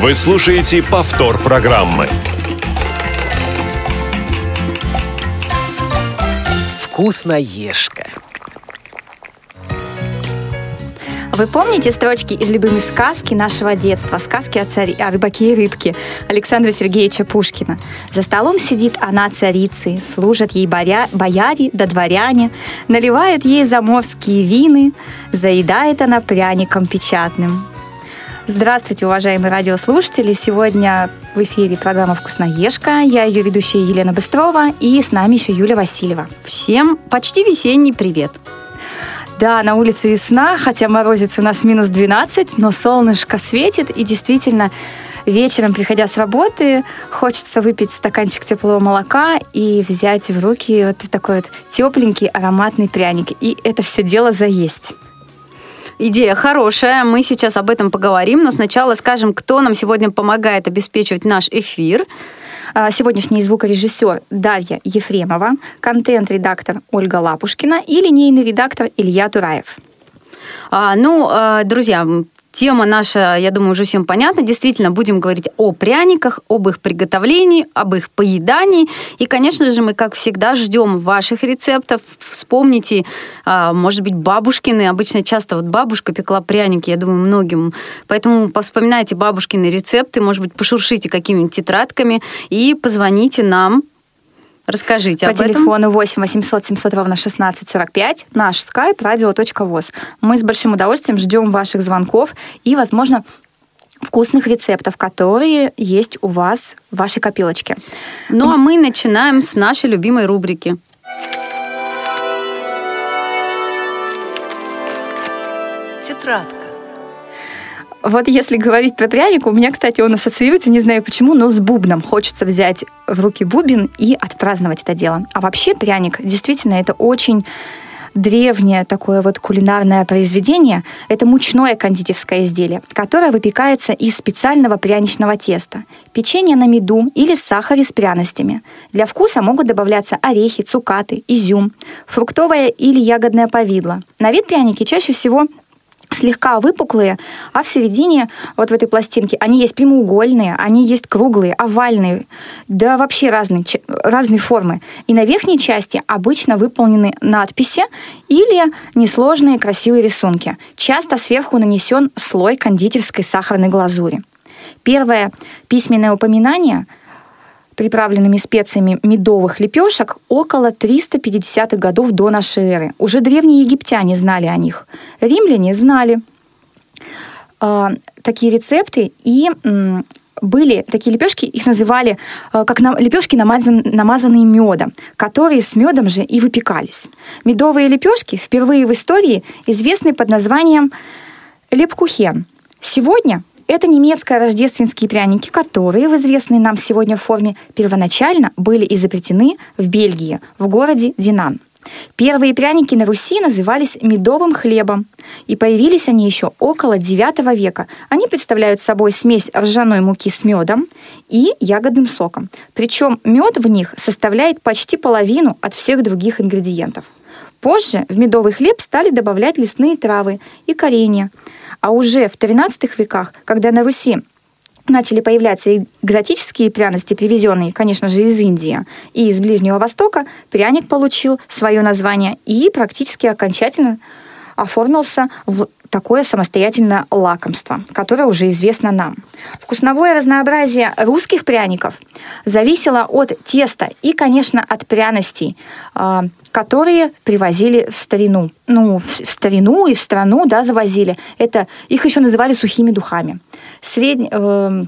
Вы слушаете повтор программы. Вкусноежка. Вы помните строчки из любимой сказки нашего детства, сказки о, царе, о рыбаке и рыбке Александра Сергеевича Пушкина? За столом сидит она царицей, служат ей боря, бояре да дворяне, наливают ей заморские вины, заедает она пряником печатным. Здравствуйте, уважаемые радиослушатели! Сегодня в эфире программа «Вкусноежка». Я ее ведущая Елена Быстрова, и с нами еще Юля Васильева. Всем почти весенний привет! Да, на улице весна, хотя морозец у нас минус 12, но солнышко светит, и действительно вечером, приходя с работы, хочется выпить стаканчик теплого молока и взять в руки вот такой вот тепленький ароматный пряник. И это все дело заесть. Идея хорошая, мы сейчас об этом поговорим, но сначала скажем, кто нам сегодня помогает обеспечивать наш эфир. А, сегодняшний звукорежиссер Дарья Ефремова, контент-редактор Ольга Лапушкина и линейный редактор Илья Тураев. А, ну, а, друзья, Тема наша, я думаю, уже всем понятна. Действительно, будем говорить о пряниках, об их приготовлении, об их поедании. И, конечно же, мы, как всегда, ждем ваших рецептов. Вспомните, а, может быть, бабушкины. Обычно часто вот бабушка пекла пряники, я думаю, многим. Поэтому вспоминайте бабушкины рецепты, может быть, пошуршите какими-нибудь тетрадками и позвоните нам Расскажите По об этом. По телефону 8 800 700 ровно 16 45, наш skype radio.voz. Мы с большим удовольствием ждем ваших звонков и, возможно, вкусных рецептов, которые есть у вас в вашей копилочке. Ну а мы начинаем с нашей любимой рубрики. Тетрадка. Вот если говорить про пряник, у меня, кстати, он ассоциируется, не знаю почему, но с бубном. Хочется взять в руки бубен и отпраздновать это дело. А вообще пряник, действительно, это очень древнее такое вот кулинарное произведение. Это мучное кондитерское изделие, которое выпекается из специального пряничного теста. Печенье на меду или сахаре с пряностями. Для вкуса могут добавляться орехи, цукаты, изюм, фруктовое или ягодное повидло. На вид пряники чаще всего слегка выпуклые, а в середине, вот в этой пластинке, они есть прямоугольные, они есть круглые, овальные, да вообще разные, разные формы. И на верхней части обычно выполнены надписи или несложные красивые рисунки. Часто сверху нанесен слой кондитерской сахарной глазури. Первое письменное упоминание – приправленными специями медовых лепешек около 350-х годов до нашей эры. Уже древние египтяне знали о них. Римляне знали э, такие рецепты и э, были такие лепешки, их называли э, как на, лепешки, намазан, намазанные медом, которые с медом же и выпекались. Медовые лепешки впервые в истории известны под названием лепкухен. Сегодня это немецкие рождественские пряники, которые в известной нам сегодня форме первоначально были изобретены в Бельгии, в городе Динан. Первые пряники на Руси назывались медовым хлебом, и появились они еще около IX века. Они представляют собой смесь ржаной муки с медом и ягодным соком. Причем мед в них составляет почти половину от всех других ингредиентов. Позже в медовый хлеб стали добавлять лесные травы и коренья – а уже в XIII веках, когда на Руси начали появляться экзотические пряности, привезенные, конечно же, из Индии и из Ближнего Востока, пряник получил свое название и практически окончательно оформился в такое самостоятельное лакомство, которое уже известно нам. Вкусновое разнообразие русских пряников зависело от теста и, конечно, от пряностей, а, которые привозили в старину. Ну, в старину и в страну, да, завозили. Это, их еще называли сухими духами. Средь, э,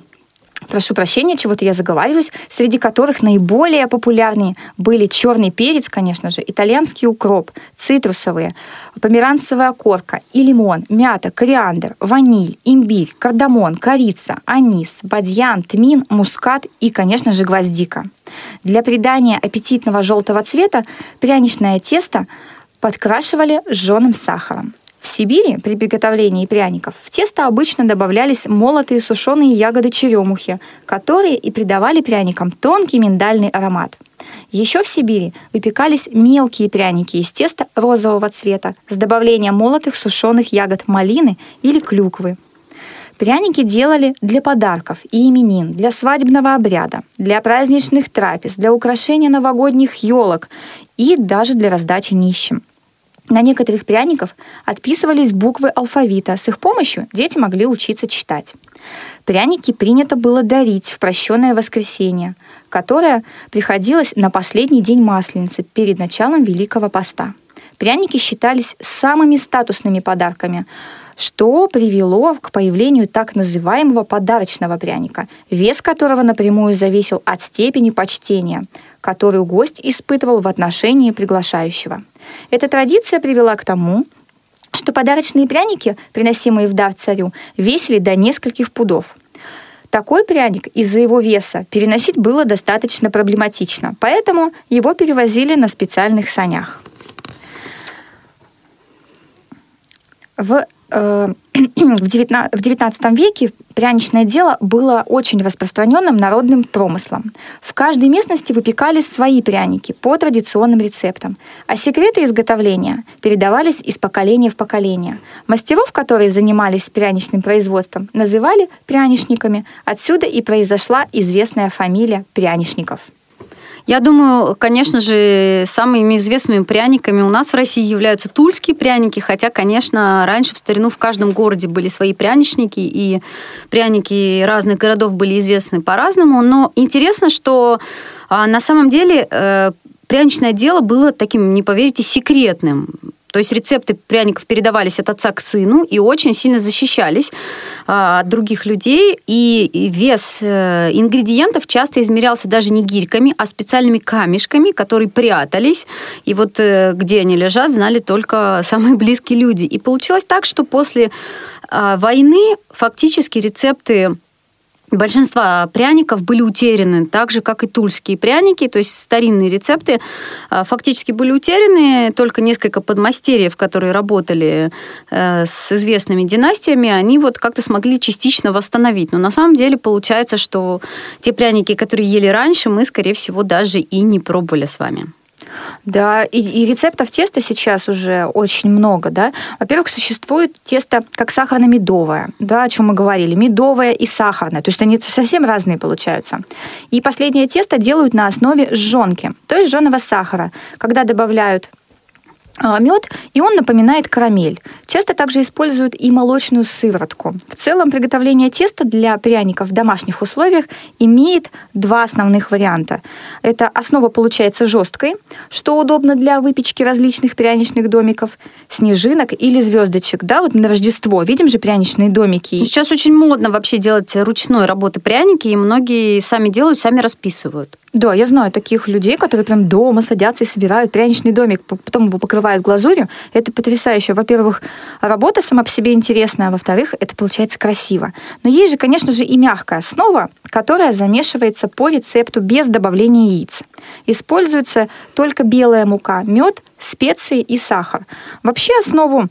прошу прощения, чего-то я заговариваюсь, среди которых наиболее популярные были черный перец, конечно же, итальянский укроп, цитрусовые, померанцевая корка и лимон, мята, кориандр, ваниль, имбирь, кардамон, корица, анис, бадьян, тмин, мускат и, конечно же, гвоздика. Для придания аппетитного желтого цвета пряничное тесто подкрашивали жженым сахаром. В Сибири при приготовлении пряников в тесто обычно добавлялись молотые сушеные ягоды черемухи, которые и придавали пряникам тонкий миндальный аромат. Еще в Сибири выпекались мелкие пряники из теста розового цвета с добавлением молотых сушеных ягод малины или клюквы. Пряники делали для подарков и именин, для свадебного обряда, для праздничных трапез, для украшения новогодних елок и даже для раздачи нищим. На некоторых пряников отписывались буквы алфавита. С их помощью дети могли учиться читать. Пряники принято было дарить в прощенное воскресенье, которое приходилось на последний день Масленицы перед началом Великого Поста. Пряники считались самыми статусными подарками, что привело к появлению так называемого подарочного пряника, вес которого напрямую зависел от степени почтения, которую гость испытывал в отношении приглашающего. Эта традиция привела к тому, что подарочные пряники, приносимые в дар царю, весили до нескольких пудов. Такой пряник из-за его веса переносить было достаточно проблематично, поэтому его перевозили на специальных санях. В Э, в XIX веке пряничное дело было очень распространенным народным промыслом. В каждой местности выпекались свои пряники по традиционным рецептам, а секреты изготовления передавались из поколения в поколение. Мастеров, которые занимались пряничным производством, называли пряничниками. Отсюда и произошла известная фамилия пряничников. Я думаю, конечно же, самыми известными пряниками у нас в России являются тульские пряники, хотя, конечно, раньше в старину в каждом городе были свои пряничники, и пряники разных городов были известны по-разному. Но интересно, что а, на самом деле э, пряничное дело было таким, не поверите, секретным. То есть рецепты пряников передавались от отца к сыну и очень сильно защищались а, от других людей. И вес э, ингредиентов часто измерялся даже не гирьками, а специальными камешками, которые прятались. И вот э, где они лежат, знали только самые близкие люди. И получилось так, что после а, войны фактически рецепты Большинство пряников были утеряны, так же, как и тульские пряники, то есть старинные рецепты а, фактически были утеряны, только несколько подмастерьев, которые работали э, с известными династиями, они вот как-то смогли частично восстановить. Но на самом деле получается, что те пряники, которые ели раньше, мы, скорее всего, даже и не пробовали с вами. Да, и, и рецептов теста сейчас уже очень много, да. Во-первых, существует тесто как сахарно-медовое, да, о чем мы говорили, медовое и сахарное, то есть они совсем разные получаются. И последнее тесто делают на основе жженки, то есть жженого сахара, когда добавляют мед, и он напоминает карамель. Часто также используют и молочную сыворотку. В целом приготовление теста для пряников в домашних условиях имеет два основных варианта. Это основа получается жесткой, что удобно для выпечки различных пряничных домиков, снежинок или звездочек. Да, вот на Рождество видим же пряничные домики. Сейчас очень модно вообще делать ручной работы пряники, и многие сами делают, сами расписывают. Да, я знаю таких людей, которые прям дома садятся и собирают пряничный домик, потом его покрывают глазурью. Это потрясающе. Во-первых, работа сама по себе интересная, а во-вторых, это получается красиво. Но есть же, конечно же, и мягкая основа, которая замешивается по рецепту без добавления яиц. Используется только белая мука, мед, специи и сахар. Вообще основу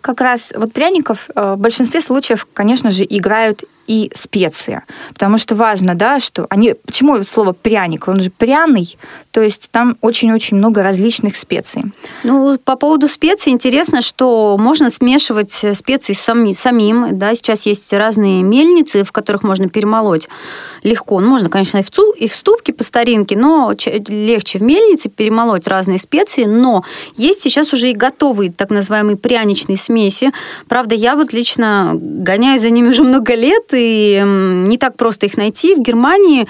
как раз вот пряников э, в большинстве случаев, конечно же, играют и специи. Потому что важно, да, что они... Почему слово пряник? Он же пряный, то есть там очень-очень много различных специй. Ну, по поводу специй интересно, что можно смешивать специи сами, самим. Да, сейчас есть разные мельницы, в которых можно перемолоть легко. Ну, можно, конечно, и в, цу, и в ступке по старинке, но легче в мельнице перемолоть разные специи. Но есть сейчас уже и готовые так называемые пряничные смеси. Правда, я вот лично гоняю за ними уже много лет, и не так просто их найти. В Германии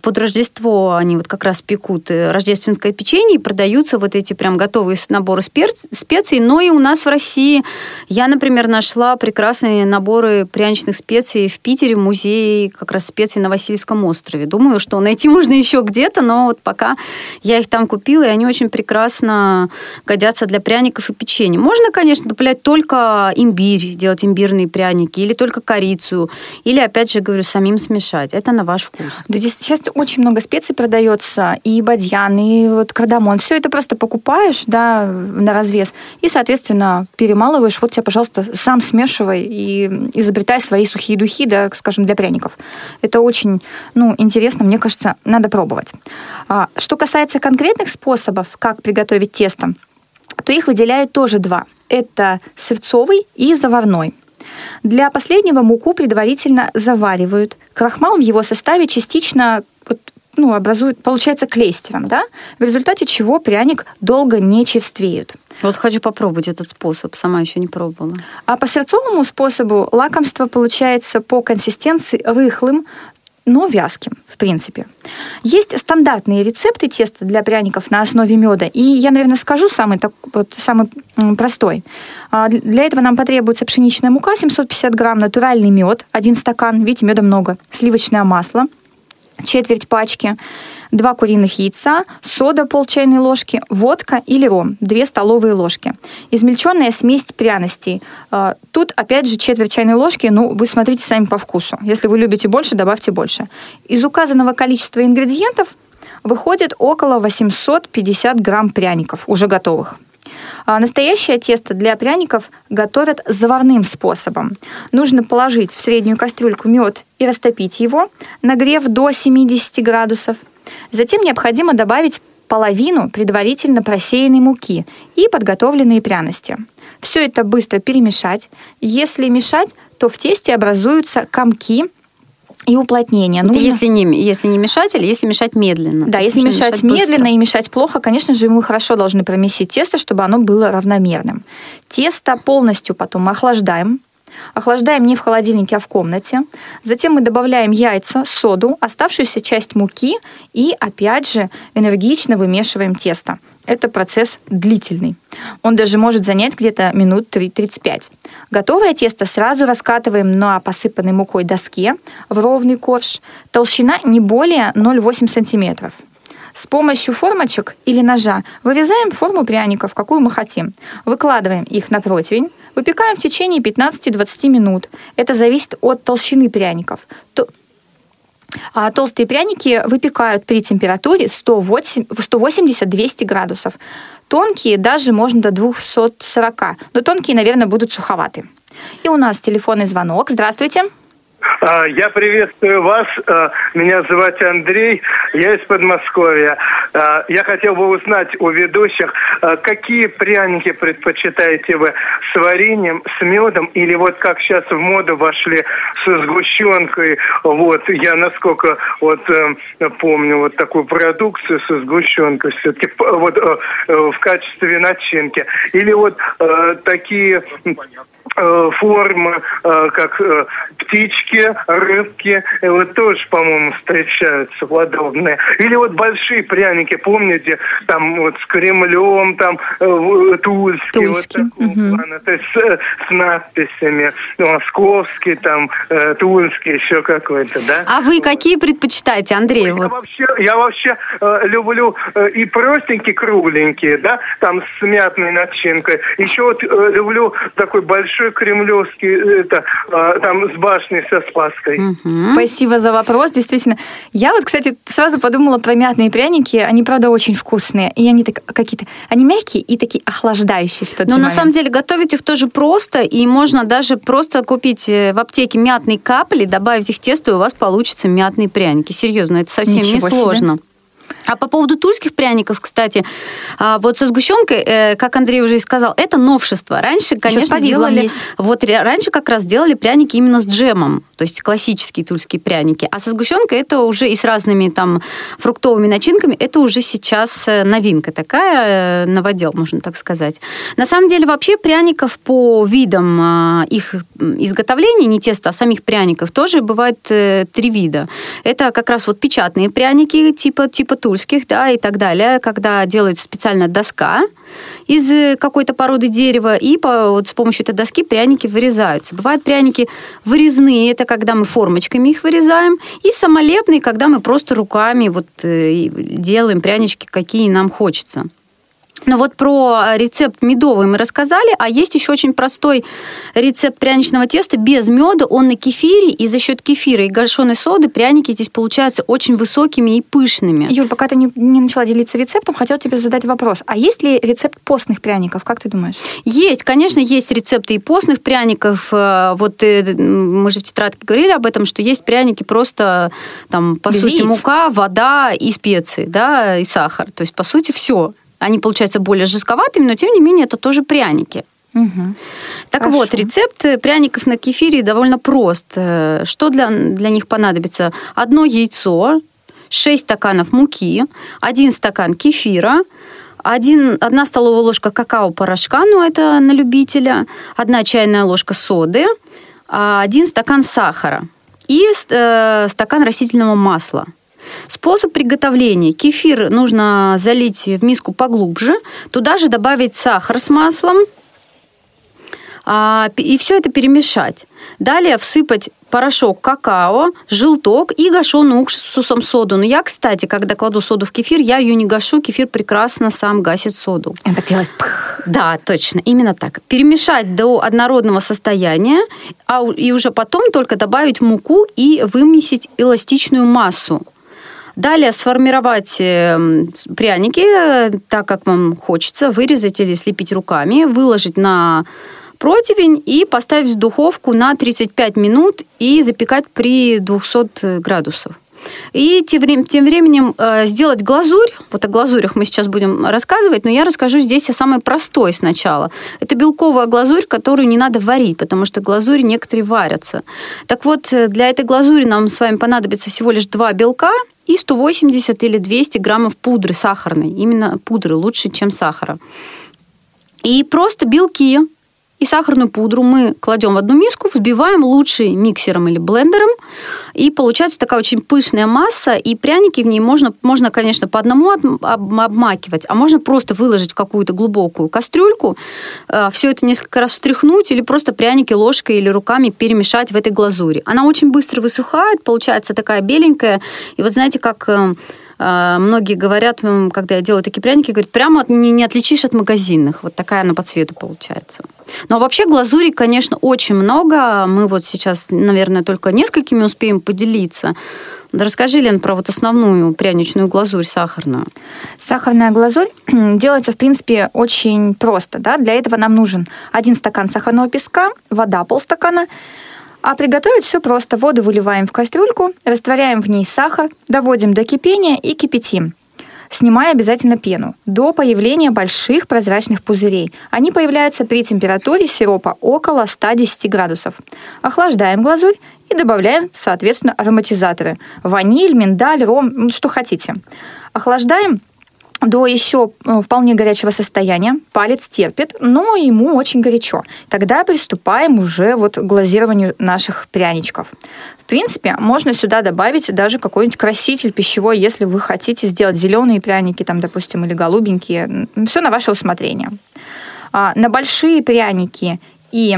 под Рождество они вот как раз пекут э, рождественское печенье, и продаются вот эти прям готовые наборы специй. Но и у нас в России я, например, нашла прекрасные наборы пряничных специй в Питере, в музее как раз специй на Васильевском острове. Думаю, что найти можно еще где-то, но вот пока я их там купила, и они очень прекрасно годятся для пряников и печенья. Можно, конечно, добавлять только имбирь, делать имбирные пряники, или только корицу, или, опять же, говорю, самим смешать. Это на ваш вкус. Да, сейчас очень много специй продается, и бадьян, и вот кардамон. Все это просто покупаешь, да, на развес, и, соответственно, перемалываешь. Вот тебе, пожалуйста, сам смешивай и изобретай свои сухие духи, да, скажем, для пряников. Это очень, ну, интересно, мне кажется, надо пробовать. А, что касается конкретных способов, как приготовить тесто, то их выделяют тоже два. Это сырцовый и заварной. Для последнего муку предварительно заваривают. Крахмал в его составе частично вот, ну, образует, получается клейстером, да, в результате чего пряник долго не черствеет. Вот хочу попробовать этот способ, сама еще не пробовала. А по сырцовому способу лакомство получается по консистенции рыхлым, но вязким, в принципе. Есть стандартные рецепты теста для пряников на основе меда, и я, наверное, скажу самый, так, вот, самый простой. А, для этого нам потребуется пшеничная мука 750 грамм, натуральный мед, один стакан, видите, меда много, сливочное масло, четверть пачки, два куриных яйца, сода пол чайной ложки, водка или ром, две столовые ложки. Измельченная смесь пряностей. А, тут, опять же, четверть чайной ложки, ну, вы смотрите сами по вкусу. Если вы любите больше, добавьте больше. Из указанного количества ингредиентов выходит около 850 грамм пряников, уже готовых. А настоящее тесто для пряников готовят заварным способом. Нужно положить в среднюю кастрюльку мед и растопить его, нагрев до 70 градусов. Затем необходимо добавить половину предварительно просеянной муки и подготовленные пряности. Все это быстро перемешать. Если мешать, то в тесте образуются комки и уплотнение. Это если не, если не мешать или если мешать медленно? Да, если мешать, мешать медленно быстро. и мешать плохо, конечно же, мы хорошо должны промесить тесто, чтобы оно было равномерным. Тесто полностью потом охлаждаем, Охлаждаем не в холодильнике, а в комнате. Затем мы добавляем яйца, соду, оставшуюся часть муки и, опять же, энергично вымешиваем тесто. Это процесс длительный. Он даже может занять где-то минут 35. Готовое тесто сразу раскатываем на посыпанной мукой доске в ровный корж. Толщина не более 0,8 сантиметров. С помощью формочек или ножа вырезаем форму пряников, какую мы хотим. Выкладываем их на противень, выпекаем в течение 15-20 минут. Это зависит от толщины пряников. А толстые пряники выпекают при температуре 180-200 градусов. Тонкие даже можно до 240, но тонкие, наверное, будут суховаты. И у нас телефонный звонок. Здравствуйте. А, я приветствую вас. А, меня зовут Андрей. Я из Подмосковья. А, я хотел бы узнать у ведущих, какие пряники предпочитаете вы с вареньем, с медом или вот как сейчас в моду вошли со сгущенкой. Вот я насколько вот э, помню вот такую продукцию со сгущенкой все-таки вот э, э, в качестве начинки. Или вот такие Э, формы, э, как э, птички, рыбки, вот тоже, по-моему, встречаются подобные. Или вот большие пряники, помните, там вот с Кремлем, там Тульский, Тульский. вот такого угу. плана, то есть с, с надписями, Московский, там, Тульский, еще какой-то, да? А вы какие предпочитаете, Андрей? Ой, я вообще, я вообще э, люблю э, и простенькие, кругленькие, да, там с мятной начинкой. Еще вот э, люблю такой большой кремлевский, это, а, там с башней со Спаской. Угу. Спасибо за вопрос, действительно. Я вот, кстати, сразу подумала про мятные пряники, они, правда, очень вкусные, и они так, какие-то, они мягкие и такие охлаждающие в тот Но на самом деле готовить их тоже просто, и можно даже просто купить э, в аптеке мятные капли, добавить их в тесто, и у вас получится мятные пряники. Серьезно, это совсем Ничего не сложно. Себе. А по поводу тульских пряников, кстати, а, вот со сгущенкой, э, как Андрей уже и сказал, это новшество. Раньше, конечно, делали... Есть. Вот раньше как раз делали пряники именно с джемом, то есть классические тульские пряники. А со сгущенкой это уже и с разными там фруктовыми начинками, это уже сейчас э, новинка такая, э, новодел, можно так сказать. На самом деле вообще пряников по видам а, их изготовления, не теста, а самих пряников, тоже бывает три вида. Это как раз вот печатные пряники типа, типа тульских, русских, да, и так далее, когда делается специальная доска из какой-то породы дерева, и по, вот с помощью этой доски пряники вырезаются. Бывают пряники вырезные, это когда мы формочками их вырезаем, и самолепные, когда мы просто руками вот э, делаем прянички, какие нам хочется. Ну вот про рецепт медовый мы рассказали, а есть еще очень простой рецепт пряничного теста без меда. Он на кефире, и за счет кефира и гашеной соды пряники здесь получаются очень высокими и пышными. Юль, пока ты не, не начала делиться рецептом, хотела тебе задать вопрос. А есть ли рецепт постных пряников? Как ты думаешь? Есть, конечно, есть рецепты и постных пряников. Э, вот э, мы же в тетрадке говорили об этом, что есть пряники просто, там, по без сути, яиц. мука, вода и специи, да, и сахар. То есть, по сути, все. Они получаются более жестковатыми, но тем не менее это тоже пряники. Мгм. Так Хорошо. вот, рецепт пряников на кефире довольно прост. Э, Что для, для них понадобится? Одно яйцо, 6 стаканов муки, один стакан кефира, один, одна столовая ложка какао-порошка, ну это на любителя, одна чайная ложка соды, а, один стакан сахара и э, стакан растительного масла. Способ приготовления. Кефир нужно залить в миску поглубже, туда же добавить сахар с маслом, а, и все это перемешать. Далее всыпать порошок какао, желток и гашеную уксусом соду. Но я, кстати, когда кладу соду в кефир, я ее не гашу, кефир прекрасно сам гасит соду. Так делает. пх. Да, точно, именно так. Перемешать до однородного состояния, а и уже потом только добавить муку и вымесить эластичную массу. Далее сформировать э, с- пряники э, так, как вам хочется, вырезать или слепить руками, выложить на противень и поставить в духовку на 35 минут и запекать при 200 градусов. И тем, врем- тем временем э, сделать глазурь. Вот о глазурях мы сейчас будем рассказывать, но я расскажу здесь о самой простой сначала. Это белковая глазурь, которую не надо варить, потому что глазури некоторые варятся. Так вот, э, для этой глазури нам с вами понадобится всего лишь два белка и 180 или 200 граммов пудры сахарной. Именно пудры лучше, чем сахара. И просто белки и сахарную пудру мы кладем в одну миску, взбиваем лучше миксером или блендером, и получается такая очень пышная масса, и пряники в ней можно, можно конечно, по одному обмакивать, а можно просто выложить в какую-то глубокую кастрюльку, все это несколько раз встряхнуть, или просто пряники ложкой или руками перемешать в этой глазури. Она очень быстро высыхает, получается такая беленькая, и вот знаете, как э, Многие говорят, когда я делаю такие пряники, говорят, прямо не, не отличишь от магазинных. Вот такая она по цвету получается. Но вообще глазури, конечно, очень много. Мы вот сейчас, наверное, только несколькими успеем поделиться. Расскажи, Лен, про вот основную пряничную глазурь сахарную. Сахарная глазурь делается, в принципе, очень просто. Да? Для этого нам нужен один стакан сахарного песка, вода полстакана. А приготовить все просто. Воду выливаем в кастрюльку, растворяем в ней сахар, доводим до кипения и кипятим. Снимая обязательно пену до появления больших прозрачных пузырей. Они появляются при температуре сиропа около 110 градусов. Охлаждаем глазурь и добавляем, соответственно, ароматизаторы. Ваниль, миндаль, ром, ну, что хотите. Охлаждаем до еще э, вполне горячего состояния. Палец терпит, но ему очень горячо. Тогда приступаем уже вот к глазированию наших пряничков. В принципе, можно сюда добавить даже какой-нибудь краситель пищевой, если вы хотите сделать зеленые пряники, там, допустим, или голубенькие. Все на ваше усмотрение. А, На большие пряники и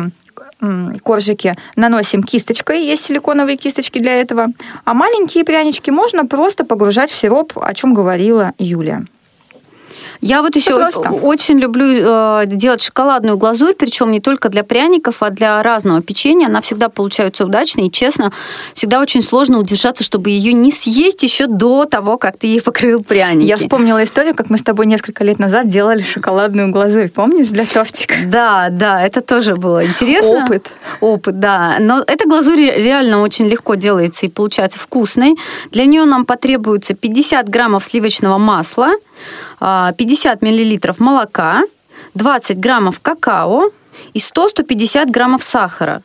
коржики наносим кисточкой, есть силиконовые кисточки для этого. А маленькие прянички можно просто погружать в сироп, о чем говорила Юлия. Я вот еще очень люблю э, делать шоколадную глазурь, причем не только для пряников, а для разного печенья. Она всегда получается удачной. И, честно, всегда очень сложно удержаться, чтобы ее не съесть еще до того, как ты ей покрыл пряники. Я вспомнила историю, как мы с тобой несколько лет назад делали шоколадную глазурь. Помнишь, для тортика? Да, да, это тоже было интересно. Опыт. Опыт, да. Но эта глазурь реально очень легко делается и получается вкусной. Для нее нам потребуется 50 граммов сливочного масла, 50 миллилитров молока, 20 граммов какао и 100-150 граммов сахара.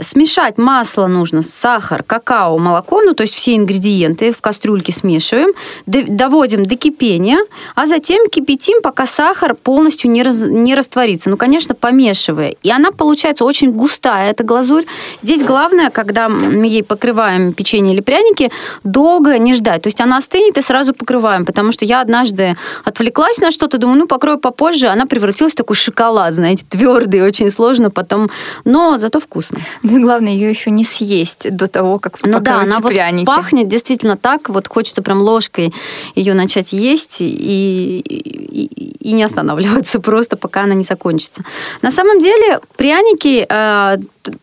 Смешать масло нужно, сахар, какао, молоко, ну то есть все ингредиенты в кастрюльке смешиваем, доводим до кипения, а затем кипятим, пока сахар полностью не, раз- не растворится. Ну, конечно, помешивая. И она получается очень густая, эта глазурь. Здесь главное, когда мы ей покрываем печенье или пряники, долго не ждать. То есть она остынет и сразу покрываем, потому что я однажды отвлеклась на что-то, думаю, ну, покрою попозже, она превратилась в такой шоколад, знаете, твердый, очень сложно потом, но зато вкусно. И главное, ее еще не съесть до того, как Ну да, она вот пряники. пахнет действительно так, вот хочется прям ложкой ее начать есть и, и, и не останавливаться просто, пока она не закончится. На самом деле пряники, э,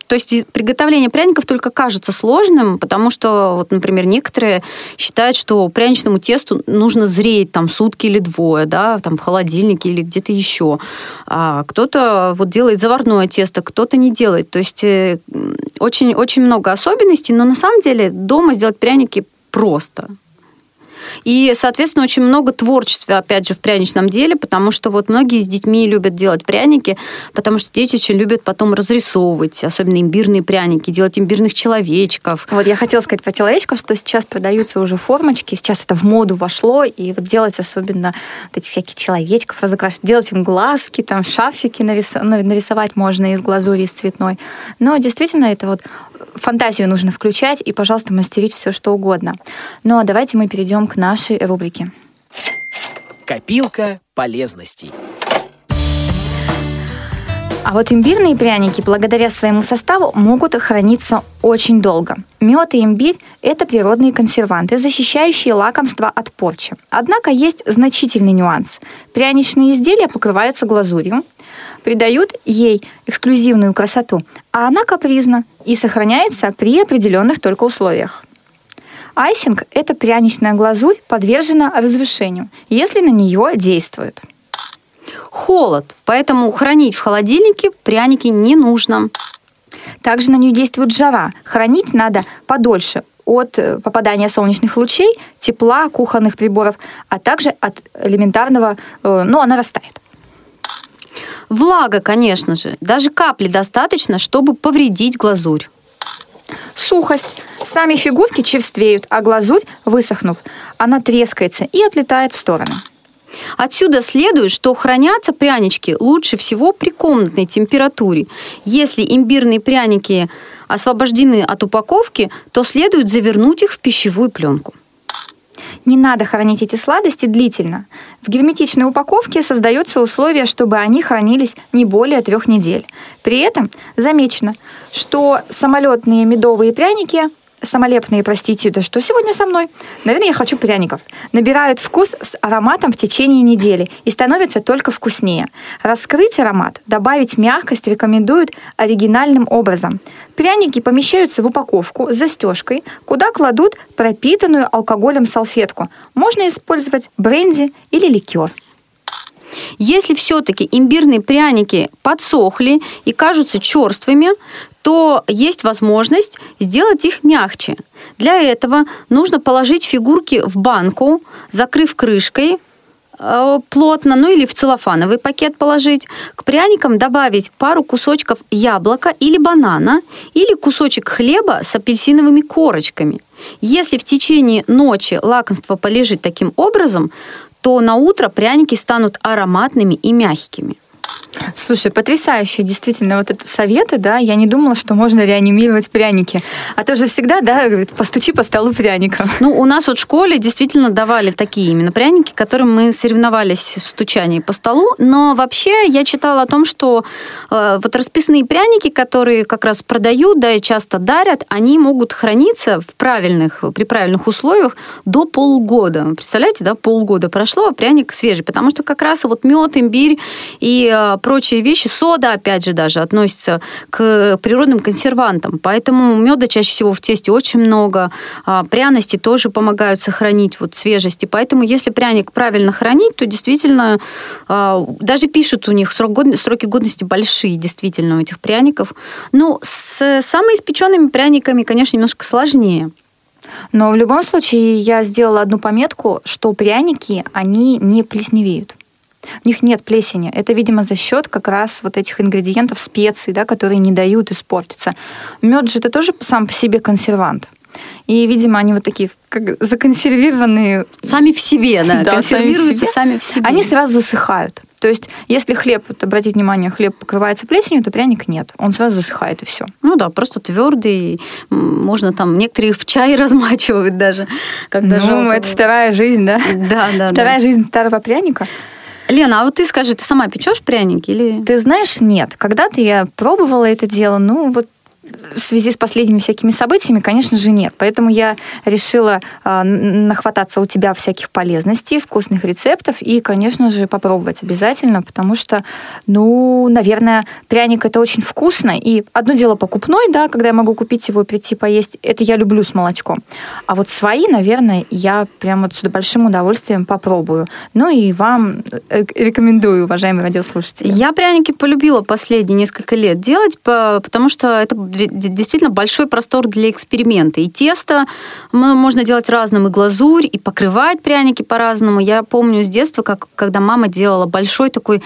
то есть приготовление пряников только кажется сложным, потому что, вот, например, некоторые считают, что пряничному тесту нужно зреть там сутки или двое, да, там в холодильнике или где-то еще. А кто-то вот делает заварное тесто, кто-то не делает. То есть э, м, очень, очень много особенностей, но на самом деле дома сделать пряники просто. И, соответственно, очень много творчества, опять же, в пряничном деле, потому что вот многие с детьми любят делать пряники, потому что дети очень любят потом разрисовывать, особенно имбирные пряники, делать имбирных человечков. Вот я хотела сказать про человечков, что сейчас продаются уже формочки, сейчас это в моду вошло, и вот делать особенно вот эти всякие человечков, разукрашивать, делать им глазки, там шафики нарисовать можно из глазури, из цветной. Но действительно это вот фантазию нужно включать и, пожалуйста, мастерить все, что угодно. Но давайте мы перейдем к нашей рубрике. Копилка полезностей. А вот имбирные пряники, благодаря своему составу, могут храниться очень долго. Мед и имбирь – это природные консерванты, защищающие лакомство от порчи. Однако есть значительный нюанс. Пряничные изделия покрываются глазурью, придают ей эксклюзивную красоту, а она капризна и сохраняется при определенных только условиях. Айсинг – это пряничная глазурь, подвержена разрушению, если на нее действует – холод, поэтому хранить в холодильнике пряники не нужно. Также на нее действует жара. Хранить надо подольше от э, попадания солнечных лучей, тепла, кухонных приборов, а также от элементарного, э, ну, она растает. Влага, конечно же. Даже капли достаточно, чтобы повредить глазурь. Сухость. Сами фигурки черствеют, а глазурь, высохнув, она трескается и отлетает в сторону. Отсюда следует, что хранятся прянички лучше всего при комнатной температуре. Если имбирные пряники освобождены от упаковки, то следует завернуть их в пищевую пленку. Не надо хранить эти сладости длительно. В герметичной упаковке создаются условия, чтобы они хранились не более трех недель. При этом замечено, что самолетные медовые пряники самолепные, простите, да что сегодня со мной? Наверное, я хочу пряников. Набирают вкус с ароматом в течение недели и становятся только вкуснее. Раскрыть аромат, добавить мягкость рекомендуют оригинальным образом. Пряники помещаются в упаковку с застежкой, куда кладут пропитанную алкоголем салфетку. Можно использовать бренди или ликер. Если все-таки имбирные пряники подсохли и кажутся черствыми, то есть возможность сделать их мягче. Для этого нужно положить фигурки в банку, закрыв крышкой, э, плотно, ну или в целлофановый пакет положить. К пряникам добавить пару кусочков яблока или банана, или кусочек хлеба с апельсиновыми корочками. Если в течение ночи лакомство полежит таким образом, то на утро пряники станут ароматными и мягкими. Слушай, потрясающие действительно вот это советы, да, я не думала, что можно реанимировать пряники. А то же всегда, да, постучи по столу пряником. Ну, у нас вот в школе действительно давали такие именно пряники, которым мы соревновались в стучании по столу, но вообще я читала о том, что э, вот расписные пряники, которые как раз продают, да, и часто дарят, они могут храниться в правильных, при правильных условиях до полугода. Представляете, да, полгода прошло, а пряник свежий, потому что как раз вот мед, имбирь и э, прочие вещи, сода, опять же, даже относится к природным консервантам. Поэтому меда чаще всего в тесте очень много, а пряности тоже помогают сохранить вот свежесть. И поэтому, если пряник правильно хранить, то действительно а, даже пишут у них срок год... сроки годности большие, действительно, у этих пряников. Ну, с самоиспеченными пряниками, конечно, немножко сложнее. Но в любом случае я сделала одну пометку, что пряники, они не плесневеют. У них нет плесени. Это, видимо, за счет как раз вот этих ингредиентов, специй, да, которые не дают испортиться. Мед же это тоже сам по себе консервант. И, видимо, они вот такие как законсервированные. Сами в себе, да, да консервируются сами в, себе. Они сразу засыхают. То есть, если хлеб, вот обратите внимание, хлеб покрывается плесенью, то пряник нет. Он сразу засыхает, и все. Ну да, просто твердый. Можно там, некоторые в чай размачивают даже. Когда ну, это вторая жизнь, да? Да, да. Вторая да. жизнь старого пряника. Лена, а вот ты скажи, ты сама печешь пряники или? Ты знаешь, нет. Когда-то я пробовала это дело, ну вот в связи с последними всякими событиями, конечно же, нет. Поэтому я решила э, нахвататься у тебя всяких полезностей, вкусных рецептов и, конечно же, попробовать обязательно, потому что, ну, наверное, пряник это очень вкусно. И одно дело покупной, да, когда я могу купить его и прийти поесть, это я люблю с молочком. А вот свои, наверное, я прям вот с большим удовольствием попробую. Ну и вам э, рекомендую, уважаемые радиослушатели. Я пряники полюбила последние несколько лет делать, потому что это действительно большой простор для эксперимента. И тесто можно делать разным, и глазурь, и покрывать пряники по-разному. Я помню с детства, как, когда мама делала большой такой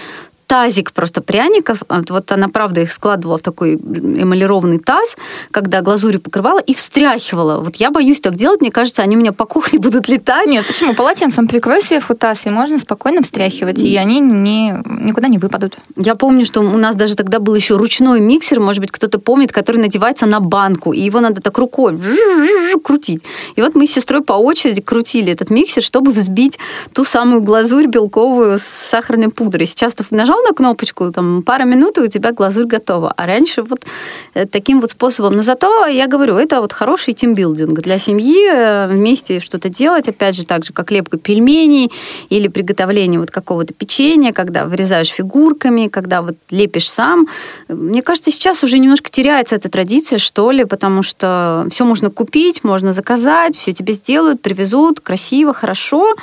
тазик просто пряников. Вот она, правда, их складывала в такой эмалированный таз, когда глазурью покрывала и встряхивала. Вот я боюсь так делать, мне кажется, они у меня по кухне будут летать. Нет, почему? Полотенцем прикрой сверху таз, и можно спокойно встряхивать, и они не, никуда не выпадут. Я помню, что у нас даже тогда был еще ручной миксер, может быть, кто-то помнит, который надевается на банку, и его надо так рукой крутить. И вот мы с сестрой по очереди крутили этот миксер, чтобы взбить ту самую глазурь белковую с сахарной пудрой. Сейчас ты нажал нажал на кнопочку, там, пара минут, и у тебя глазурь готова. А раньше вот э, таким вот способом. Но зато, я говорю, это вот хороший тимбилдинг для семьи, э, вместе что-то делать, опять же, так же, как лепка пельменей или приготовление вот какого-то печенья, когда вырезаешь фигурками, когда вот лепишь сам. Мне кажется, сейчас уже немножко теряется эта традиция, что ли, потому что все можно купить, можно заказать, все тебе сделают, привезут, красиво, хорошо,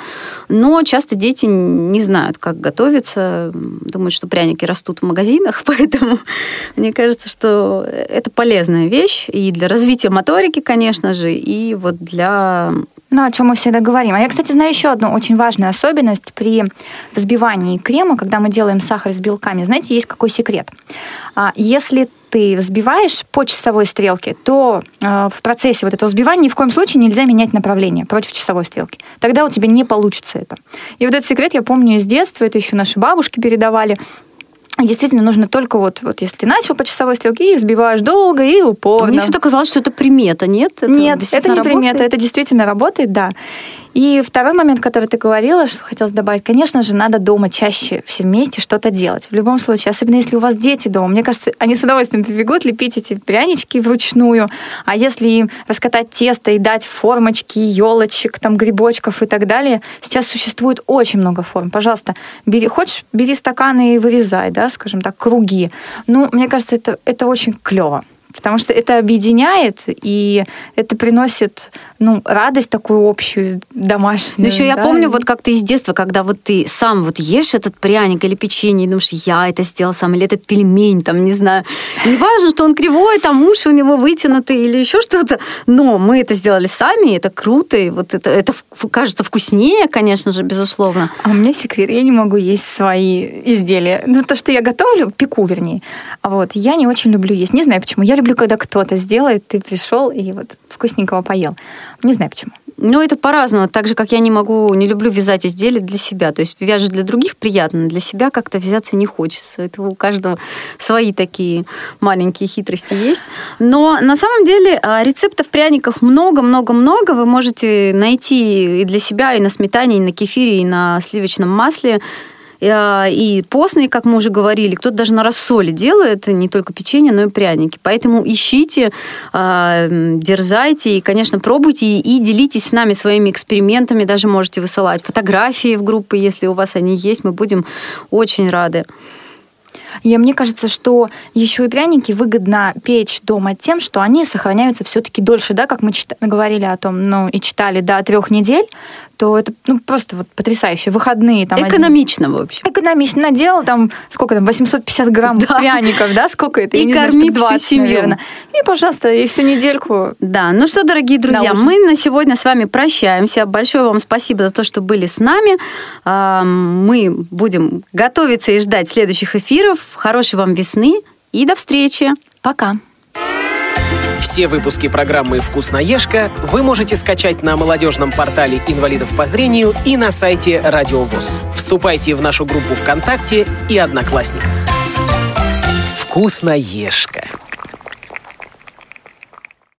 но часто дети не знают, как готовиться. Думаю, думают, что пряники растут в магазинах, поэтому мне кажется, что это полезная вещь и для развития моторики, конечно же, и вот для ну, о чем мы всегда говорим. А я, кстати, знаю еще одну очень важную особенность при взбивании крема, когда мы делаем сахар с белками. Знаете, есть какой секрет? А, если ты взбиваешь по часовой стрелке, то э, в процессе вот этого взбивания ни в коем случае нельзя менять направление против часовой стрелки. Тогда у тебя не получится это. И вот этот секрет я помню из детства, это еще наши бабушки передавали. Действительно, нужно только вот, вот если ты начал по часовой стрелке и взбиваешь долго и упорно. Мне всегда казалось, что это примета, нет? Это нет, это не работает? примета, это действительно работает, да. И второй момент, который ты говорила, что хотелось добавить, конечно же, надо дома чаще все вместе что-то делать. В любом случае, особенно если у вас дети дома. Мне кажется, они с удовольствием прибегут лепить эти прянички вручную. А если им раскатать тесто и дать формочки, елочек, там, грибочков и так далее, сейчас существует очень много форм. Пожалуйста, бери, хочешь, бери стаканы и вырезай, да, скажем так, круги. Ну, мне кажется, это, это очень клево потому что это объединяет, и это приносит ну, радость такую общую, домашнюю. Ну, еще да? я помню, вот как ты из детства, когда вот ты сам вот ешь этот пряник или печенье, и думаешь, я это сделал сам, или это пельмень, там, не знаю. Не важно, что он кривой, там уши у него вытянуты или еще что-то, но мы это сделали сами, это круто, и вот это, это кажется вкуснее, конечно же, безусловно. А у меня секрет, я не могу есть свои изделия. Ну, то, что я готовлю, пеку, вернее, вот, я не очень люблю есть. Не знаю почему. Я люблю, когда кто-то сделает, ты пришел и вот вкусненького поел. Не знаю почему. Ну, это по-разному. Так же, как я не могу, не люблю вязать изделия для себя. То есть вяжешь для других приятно, для себя как-то вязаться не хочется. Это у каждого свои такие маленькие хитрости есть. Но на самом деле а, рецептов пряников много-много-много. Вы можете найти и для себя, и на сметане, и на кефире, и на сливочном масле. Э, и постные, как мы уже говорили, кто-то даже на рассоле делает, не только печенье, но и пряники. Поэтому ищите, э, дерзайте и, конечно, пробуйте и делитесь с нами своими экспериментами. Даже можете высылать фотографии в группы, если у вас они есть. Мы будем очень рады. И мне кажется, что еще и пряники выгодно печь дома тем, что они сохраняются все-таки дольше, да, как мы говорили о том, ну и читали до трех недель, то это ну, просто вот потрясающе. Выходные там... Экономично, один... в общем. Экономично. Надел там, сколько там, 850 грамм да. пряников, да, сколько это? И Я корми знаю, 20, всю семью. Наверное. И, пожалуйста, и всю недельку. Да, ну что, дорогие друзья, мы на сегодня с вами прощаемся. Большое вам спасибо за то, что были с нами. Мы будем готовиться и ждать следующих эфиров. Хорошей вам весны и до встречи. Пока. Все выпуски программы «Вкусноежка» вы можете скачать на молодежном портале инвалидов по зрению и на сайте Радио ВОЗ. Вступайте в нашу группу ВКонтакте и Одноклассниках. «Вкусноежка».